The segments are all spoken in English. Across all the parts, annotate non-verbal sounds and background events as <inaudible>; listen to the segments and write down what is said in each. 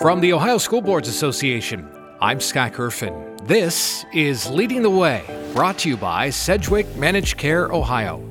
From the Ohio School Boards Association, I'm Scott Gerfen. This is Leading the Way, brought to you by Sedgwick Managed Care Ohio.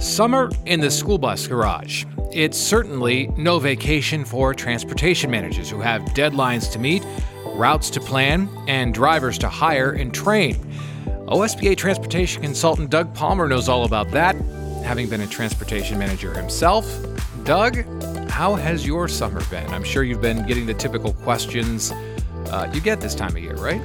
Summer in the school bus garage. It's certainly no vacation for transportation managers who have deadlines to meet, routes to plan, and drivers to hire and train. OSBA transportation consultant Doug Palmer knows all about that, having been a transportation manager himself. Doug, how has your summer been? I'm sure you've been getting the typical questions uh, you get this time of year, right?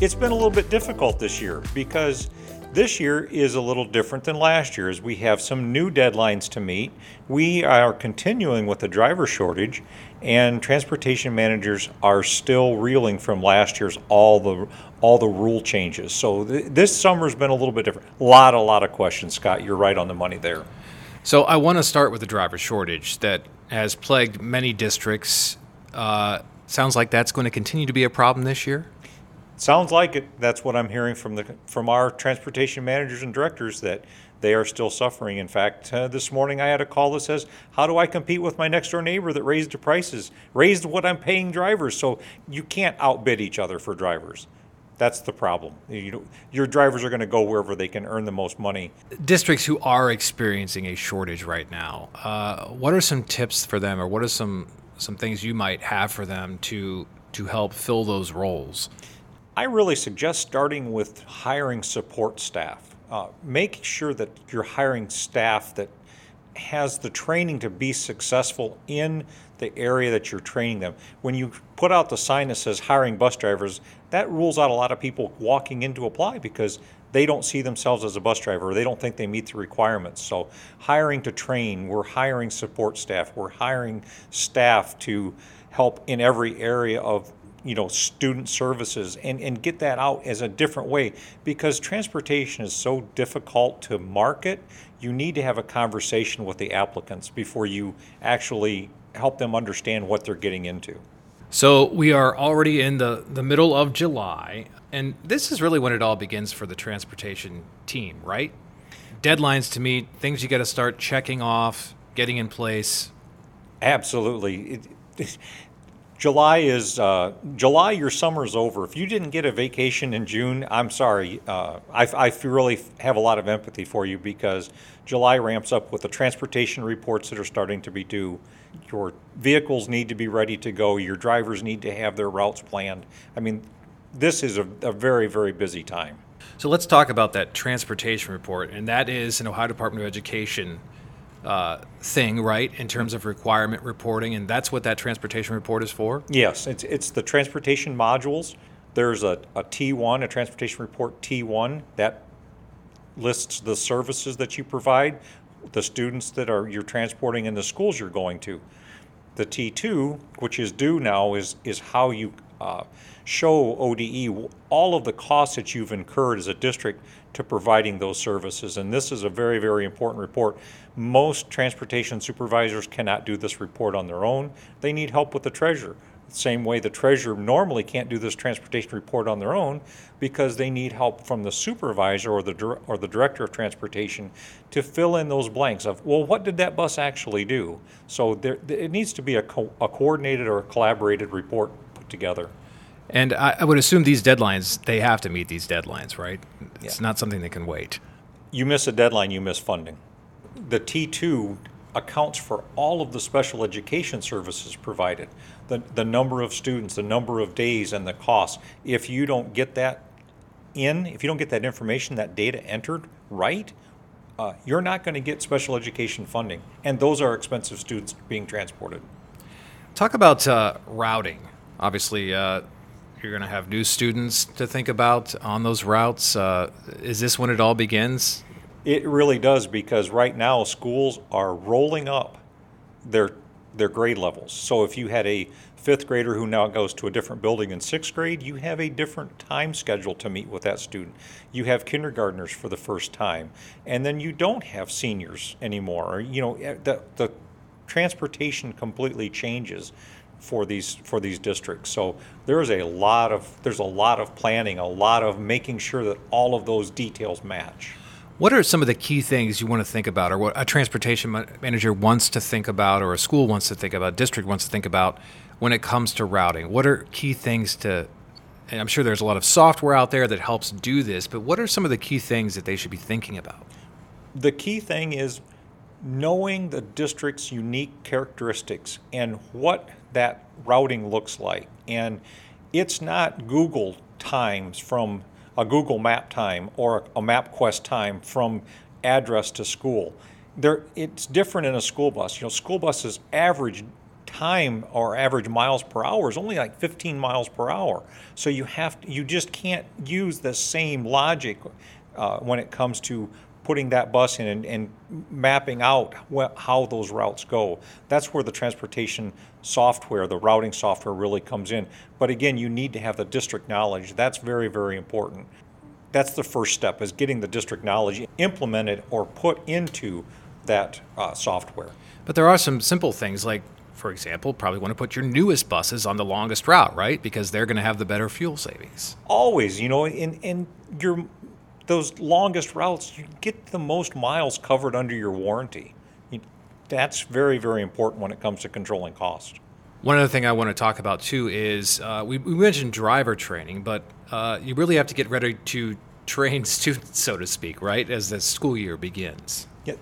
It's been a little bit difficult this year because this year is a little different than last year as we have some new deadlines to meet. We are continuing with the driver shortage and transportation managers are still reeling from last year's all the all the rule changes. So th- this summer's been a little bit different. A lot a lot of questions, Scott. You're right on the money there. So I want to start with the driver shortage that has plagued many districts. Uh, sounds like that's going to continue to be a problem this year. Sounds like it. That's what I'm hearing from the from our transportation managers and directors that they are still suffering. In fact, uh, this morning I had a call that says, "How do I compete with my next door neighbor that raised the prices, raised what I'm paying drivers?" So you can't outbid each other for drivers. That's the problem. You know, your drivers are going to go wherever they can earn the most money. Districts who are experiencing a shortage right now, uh, what are some tips for them, or what are some some things you might have for them to to help fill those roles? I really suggest starting with hiring support staff. Uh, make sure that you're hiring staff that has the training to be successful in the area that you're training them. When you put out the sign that says hiring bus drivers, that rules out a lot of people walking in to apply because they don't see themselves as a bus driver or they don't think they meet the requirements. So, hiring to train, we're hiring support staff, we're hiring staff to help in every area of you know student services and, and get that out as a different way because transportation is so difficult to market you need to have a conversation with the applicants before you actually help them understand what they're getting into. So we are already in the, the middle of july and this is really when it all begins for the transportation team right? Deadlines to meet things you got to start checking off getting in place. Absolutely. It, July is uh, July. Your summer's over. If you didn't get a vacation in June, I'm sorry. Uh, I, I really have a lot of empathy for you because July ramps up with the transportation reports that are starting to be due. Your vehicles need to be ready to go. Your drivers need to have their routes planned. I mean, this is a, a very very busy time. So let's talk about that transportation report, and that is an Ohio Department of Education uh, thing, right, in terms of requirement reporting, and that's what that transportation report is for? Yes, it's, it's the transportation modules. There's a, a T1, a transportation report T1, that lists the services that you provide, the students that are you're transporting, and the schools you're going to. The T2, which is due now, is, is how you uh, show ODE all of the costs that you've incurred as a district to providing those services. And this is a very, very important report. Most transportation supervisors cannot do this report on their own. They need help with the treasurer. The same way the treasurer normally can't do this transportation report on their own because they need help from the supervisor or the or the director of transportation to fill in those blanks of well what did that bus actually do so there it needs to be a, co- a coordinated or a collaborated report put together and I, I, would assume these deadlines, they have to meet these deadlines, right? It's yeah. not something that can wait. You miss a deadline, you miss funding. The T2 accounts for all of the special education services provided the, the number of students, the number of days, and the costs. If you don't get that in, if you don't get that information, that data entered right, uh, you're not going to get special education funding. And those are expensive students being transported. Talk about uh, routing. Obviously, uh, you're going to have new students to think about on those routes. Uh, is this when it all begins? It really does because right now schools are rolling up their their grade levels. So if you had a fifth grader who now goes to a different building in sixth grade, you have a different time schedule to meet with that student. You have kindergartners for the first time, and then you don't have seniors anymore. You know, eh, the, the transportation completely changes for these for these districts. So there is a lot of there's a lot of planning, a lot of making sure that all of those details match. What are some of the key things you want to think about, or what a transportation manager wants to think about, or a school wants to think about, district wants to think about when it comes to routing? What are key things to and I'm sure there's a lot of software out there that helps do this, but what are some of the key things that they should be thinking about? The key thing is knowing the district's unique characteristics and what that routing looks like. And it's not Google times from a Google map time or a MapQuest time from address to school. There, it's different in a school bus. You know, school buses average time or average miles per hour is only like 15 miles per hour. So you have to, you just can't use the same logic uh, when it comes to putting that bus in and, and mapping out wh- how those routes go. That's where the transportation software, the routing software, really comes in. But again, you need to have the district knowledge. That's very, very important. That's the first step: is getting the district knowledge implemented or put into that uh, software. But there are some simple things like for example, probably want to put your newest buses on the longest route, right? Because they're going to have the better fuel savings. Always, you know, in in your those longest routes, you get the most miles covered under your warranty. You, that's very, very important when it comes to controlling cost. One other thing I want to talk about too is uh, we, we, mentioned driver training, but uh, you really have to get ready to <laughs> train students, so to speak, right, as the school year begins. Yeah.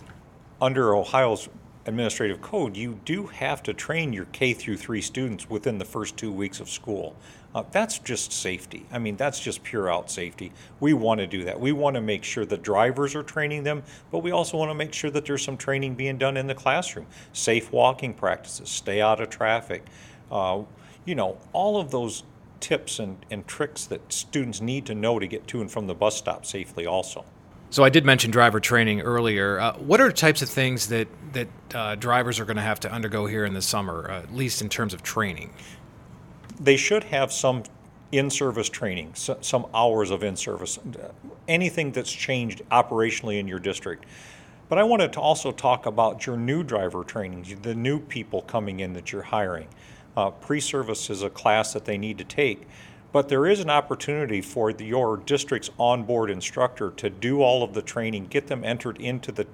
Under Ohio's administrative code, you do have to train your K through three students within the first two weeks of school. Uh, that's just safety. I mean, that's just pure out safety. We want to do that. We want to make sure the drivers are training them, but we also want to make sure that there's some training being done in the classroom. Safe walking practices, stay out of traffic. Uh, you know, all of those tips and, and tricks that students need to know to get to and from the bus stop safely, also. So I did mention driver training earlier. Uh, what are types of things that that uh, drivers are going to have to undergo here in the summer, uh, at least in terms of training? They should have some in-service training, so, some hours of in-service, anything that's changed operationally in your district. But I wanted to also talk about your new driver training, the new people coming in that you're hiring. Uh, pre-service is a class that they need to take but there is an opportunity for the, your district's onboard instructor to do all of the training, get them entered into the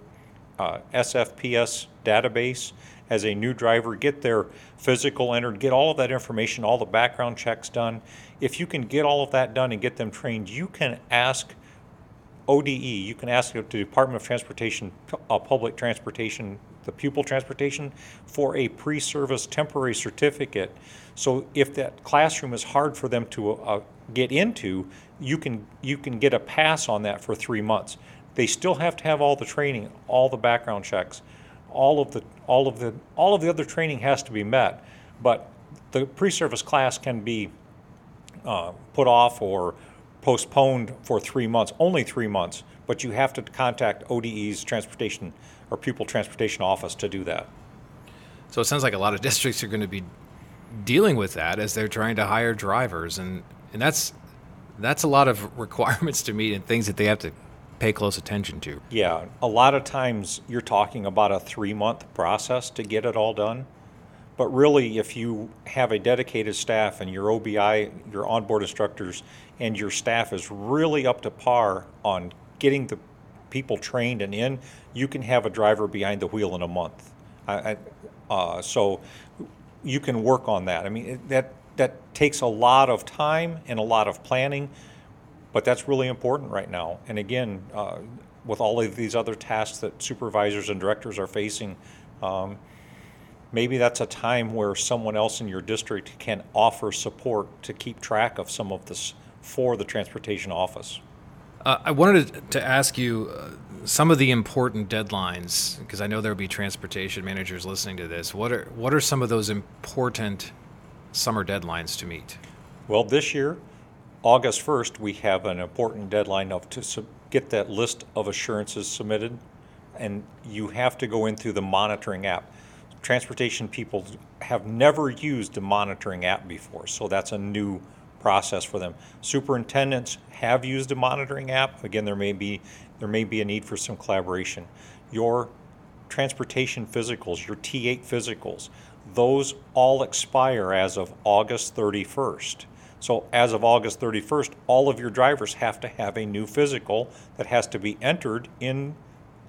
uh, SFPS database as a new driver, get their physical entered, get all of that information, all the background checks done. If you can get all of that done and get them trained, you can ask ODE, you can ask the Department of Transportation, uh, Public Transportation, the pupil transportation, for a pre service temporary certificate so if that classroom is hard for them to uh, get into, you can you can get a pass on that for three months. They still have to have all the training, all the background checks, all of the all of the all of the other training has to be met. But the pre-service class can be uh, put off or postponed for three months, only three months. But you have to contact ODE's transportation or pupil transportation office to do that. So it sounds like a lot of <laughs> districts are going to be dealing with that as they're trying to hire drivers, and and that's that's a lot of <laughs> requirements to meet and things that they have to pay close attention to. Yeah, a lot of times you're talking about a three month process to get it all done. But really, if you have a dedicated staff and your OBI, your onboard instructors, and your staff is really up to par on getting the people trained and in, you can have a driver behind the wheel in a month. Uh, so you can work on that. I mean, that that takes a lot of time and a lot of planning, but that's really important right now. And again, uh, with all of these other tasks that supervisors and directors are facing, um, maybe that's a time where someone else in your district can offer support to keep track of some of this for the transportation office. Uh, I wanted to ask you uh, some of the important deadlines because I know there will be transportation managers listening to this. What are what are some of those important summer deadlines to meet? Well, this year, August 1st, we have an important deadline of to sub- get that list of assurances submitted, and you have to go in through the monitoring app. Transportation people have never used a monitoring app before, so that's a new process for them. Superintendents have used a monitoring app. Again, there may be there may be a need for some collaboration. Your transportation physicals, your T8 physicals, those all expire as of August 31st. So as of August 31st, all of your drivers have to have a new physical that has to be entered in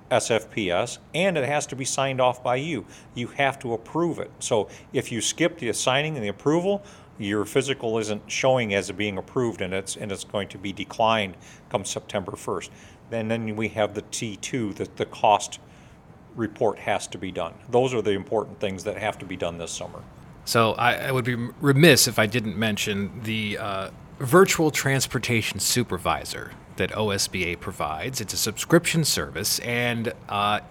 SFPS, and it has to be signed off by you. You have to approve it. So if you skip the signing and the approval, your physical isn't showing as being approved, and it's and it's going to be declined come September 1st. And then we have the T2, that the cost report has to be done. Those are the important things that have to be done this summer. So I, I would be remiss if I didn't mention the uh, virtual transportation supervisor that OSBA provides. It's a subscription service, and uh,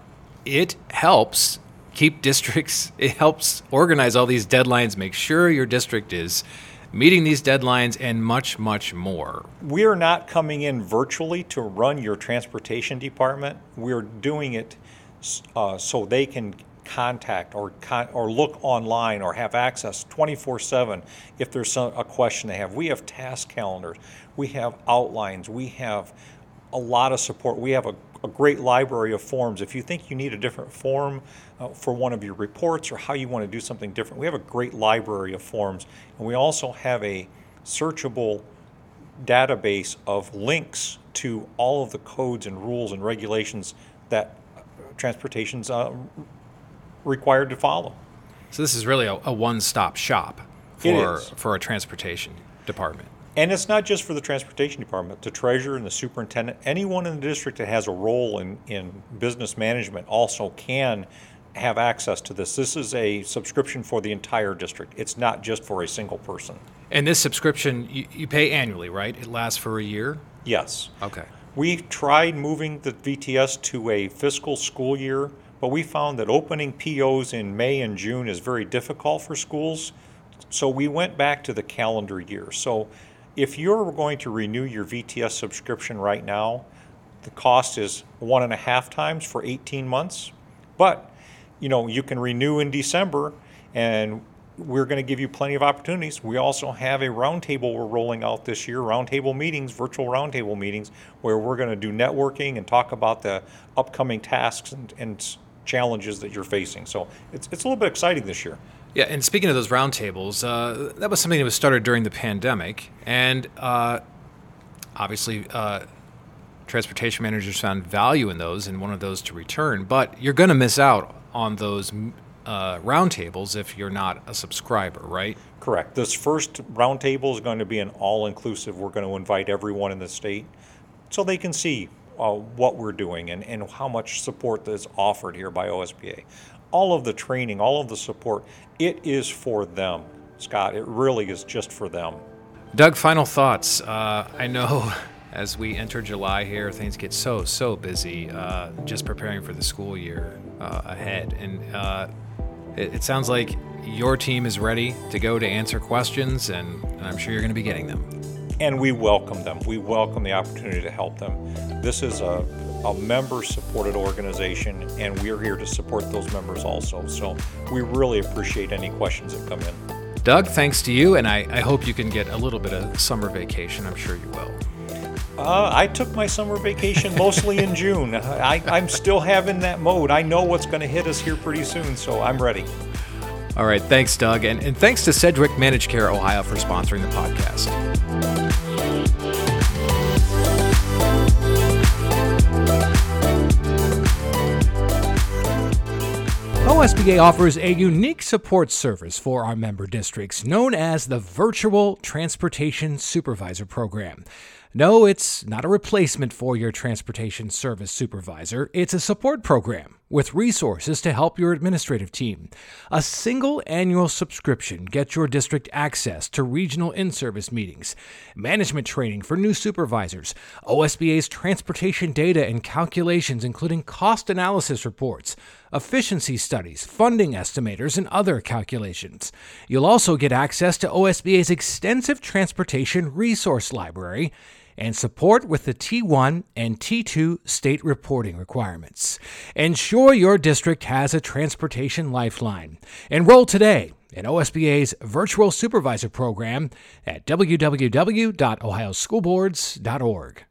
it helps keep <laughs> districts. It helps organize all these deadlines, make sure your district is meeting these deadlines, and much, much more. We are not coming in virtually to run your transportation department. We're doing it uh, so they can contact or con- or look online or have access 24/7 if there's some, a question they have. We have task calendars, we have outlines, we have a lot of support. We have a, a great library of forms. If you think you need a different form uh, for one of your reports or how you want to do something different, we have a great library of forms, and we also have a searchable database of links to all of the codes and rules and regulations that transportation's uh, required to follow. So this is really a, a one-stop shop for for a transportation department. And it's not just for the transportation department. The treasurer and the superintendent, anyone in the district that has a role in, in business management also can have access to this. This is a subscription for the entire district. It's not just for a single person. And this subscription you, you pay annually, right? It lasts for a year? Yes. Okay. We tried moving the VTS to a fiscal school year but we found that opening POs in May and June is very difficult for schools. So we went back to the calendar year. So if you're going to renew your VTS subscription right now, the cost is one and a half times for 18 months. But you know, you can renew in December and we're going to give you plenty of opportunities. We also have a roundtable we're rolling out this year, roundtable meetings, virtual roundtable meetings, where we're going to do networking and talk about the upcoming tasks and, and challenges that you're facing. So it's, it's a little bit exciting this year. Yeah, and speaking of those roundtables, uh, that was something that was started during the pandemic, and uh, obviously, uh, transportation managers found value in those and wanted those to return. But you're going to miss out on those uh, roundtables if you're not a subscriber, right? Correct. This first roundtable is going to be an all-inclusive. We're going to invite everyone in the state so they can see uh, what we're doing and, and how much support that's offered here by OSBA. All of the training, all of the support, it is for them, Scott. It really is just for them. Doug, final thoughts. Uh, I know <laughs> as we enter July here, things get so, so busy uh, just preparing for the school year uh, ahead. And uh, it, it sounds like your team is ready to go to answer questions, and, and I'm sure you're going to be getting them and we welcome them. We welcome the opportunity to help them. This is a, a member supported organization, and we're here to support those members also. So we really appreciate any questions that come in. Doug, thanks to you, and I, I hope you can get a little bit of summer vacation. I'm sure you will. Uh, I took my summer vacation mostly in June. I, I'm still having that mode. I know what's going to hit us here pretty soon, so I'm ready. All right, thanks, Doug. And, and thanks to Sedgwick Managed Care Ohio for sponsoring the podcast. OSBA offers a unique support service for our member districts known as the Virtual Transportation Supervisor Program. No, it's not a replacement for your transportation service supervisor. It's a support program with resources to help your administrative team. A single annual subscription gets your district access to regional in service meetings, management training for new supervisors, OSBA's transportation data and calculations, including cost analysis reports, efficiency studies, funding estimators, and other calculations. You'll also get access to OSBA's extensive transportation resource library and support with the T1 and T2 state reporting requirements. Ensure your district has a transportation lifeline. Enroll today in OSBA's virtual supervisor program at www.ohioschoolboards.org.